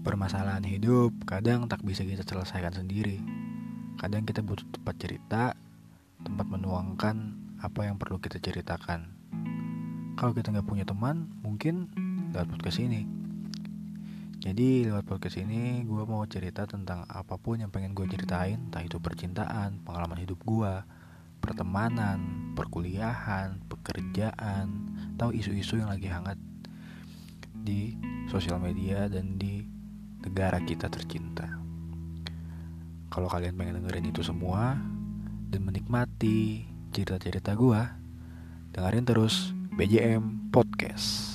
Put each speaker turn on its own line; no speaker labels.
Permasalahan hidup kadang tak bisa kita selesaikan sendiri. Kadang kita butuh tempat cerita, tempat menuangkan apa yang perlu kita ceritakan. Kalau kita nggak punya teman, mungkin lewat podcast ini. Jadi lewat podcast ini gue mau cerita tentang apa pun yang pengen gue ceritain, entah itu percintaan, pengalaman hidup gue, pertemanan, perkuliahan, pekerjaan, atau isu-isu yang lagi hangat di sosial media dan di negara kita tercinta. Kalau kalian pengen dengerin itu semua dan menikmati cerita-cerita gua, dengerin terus BJM Podcast.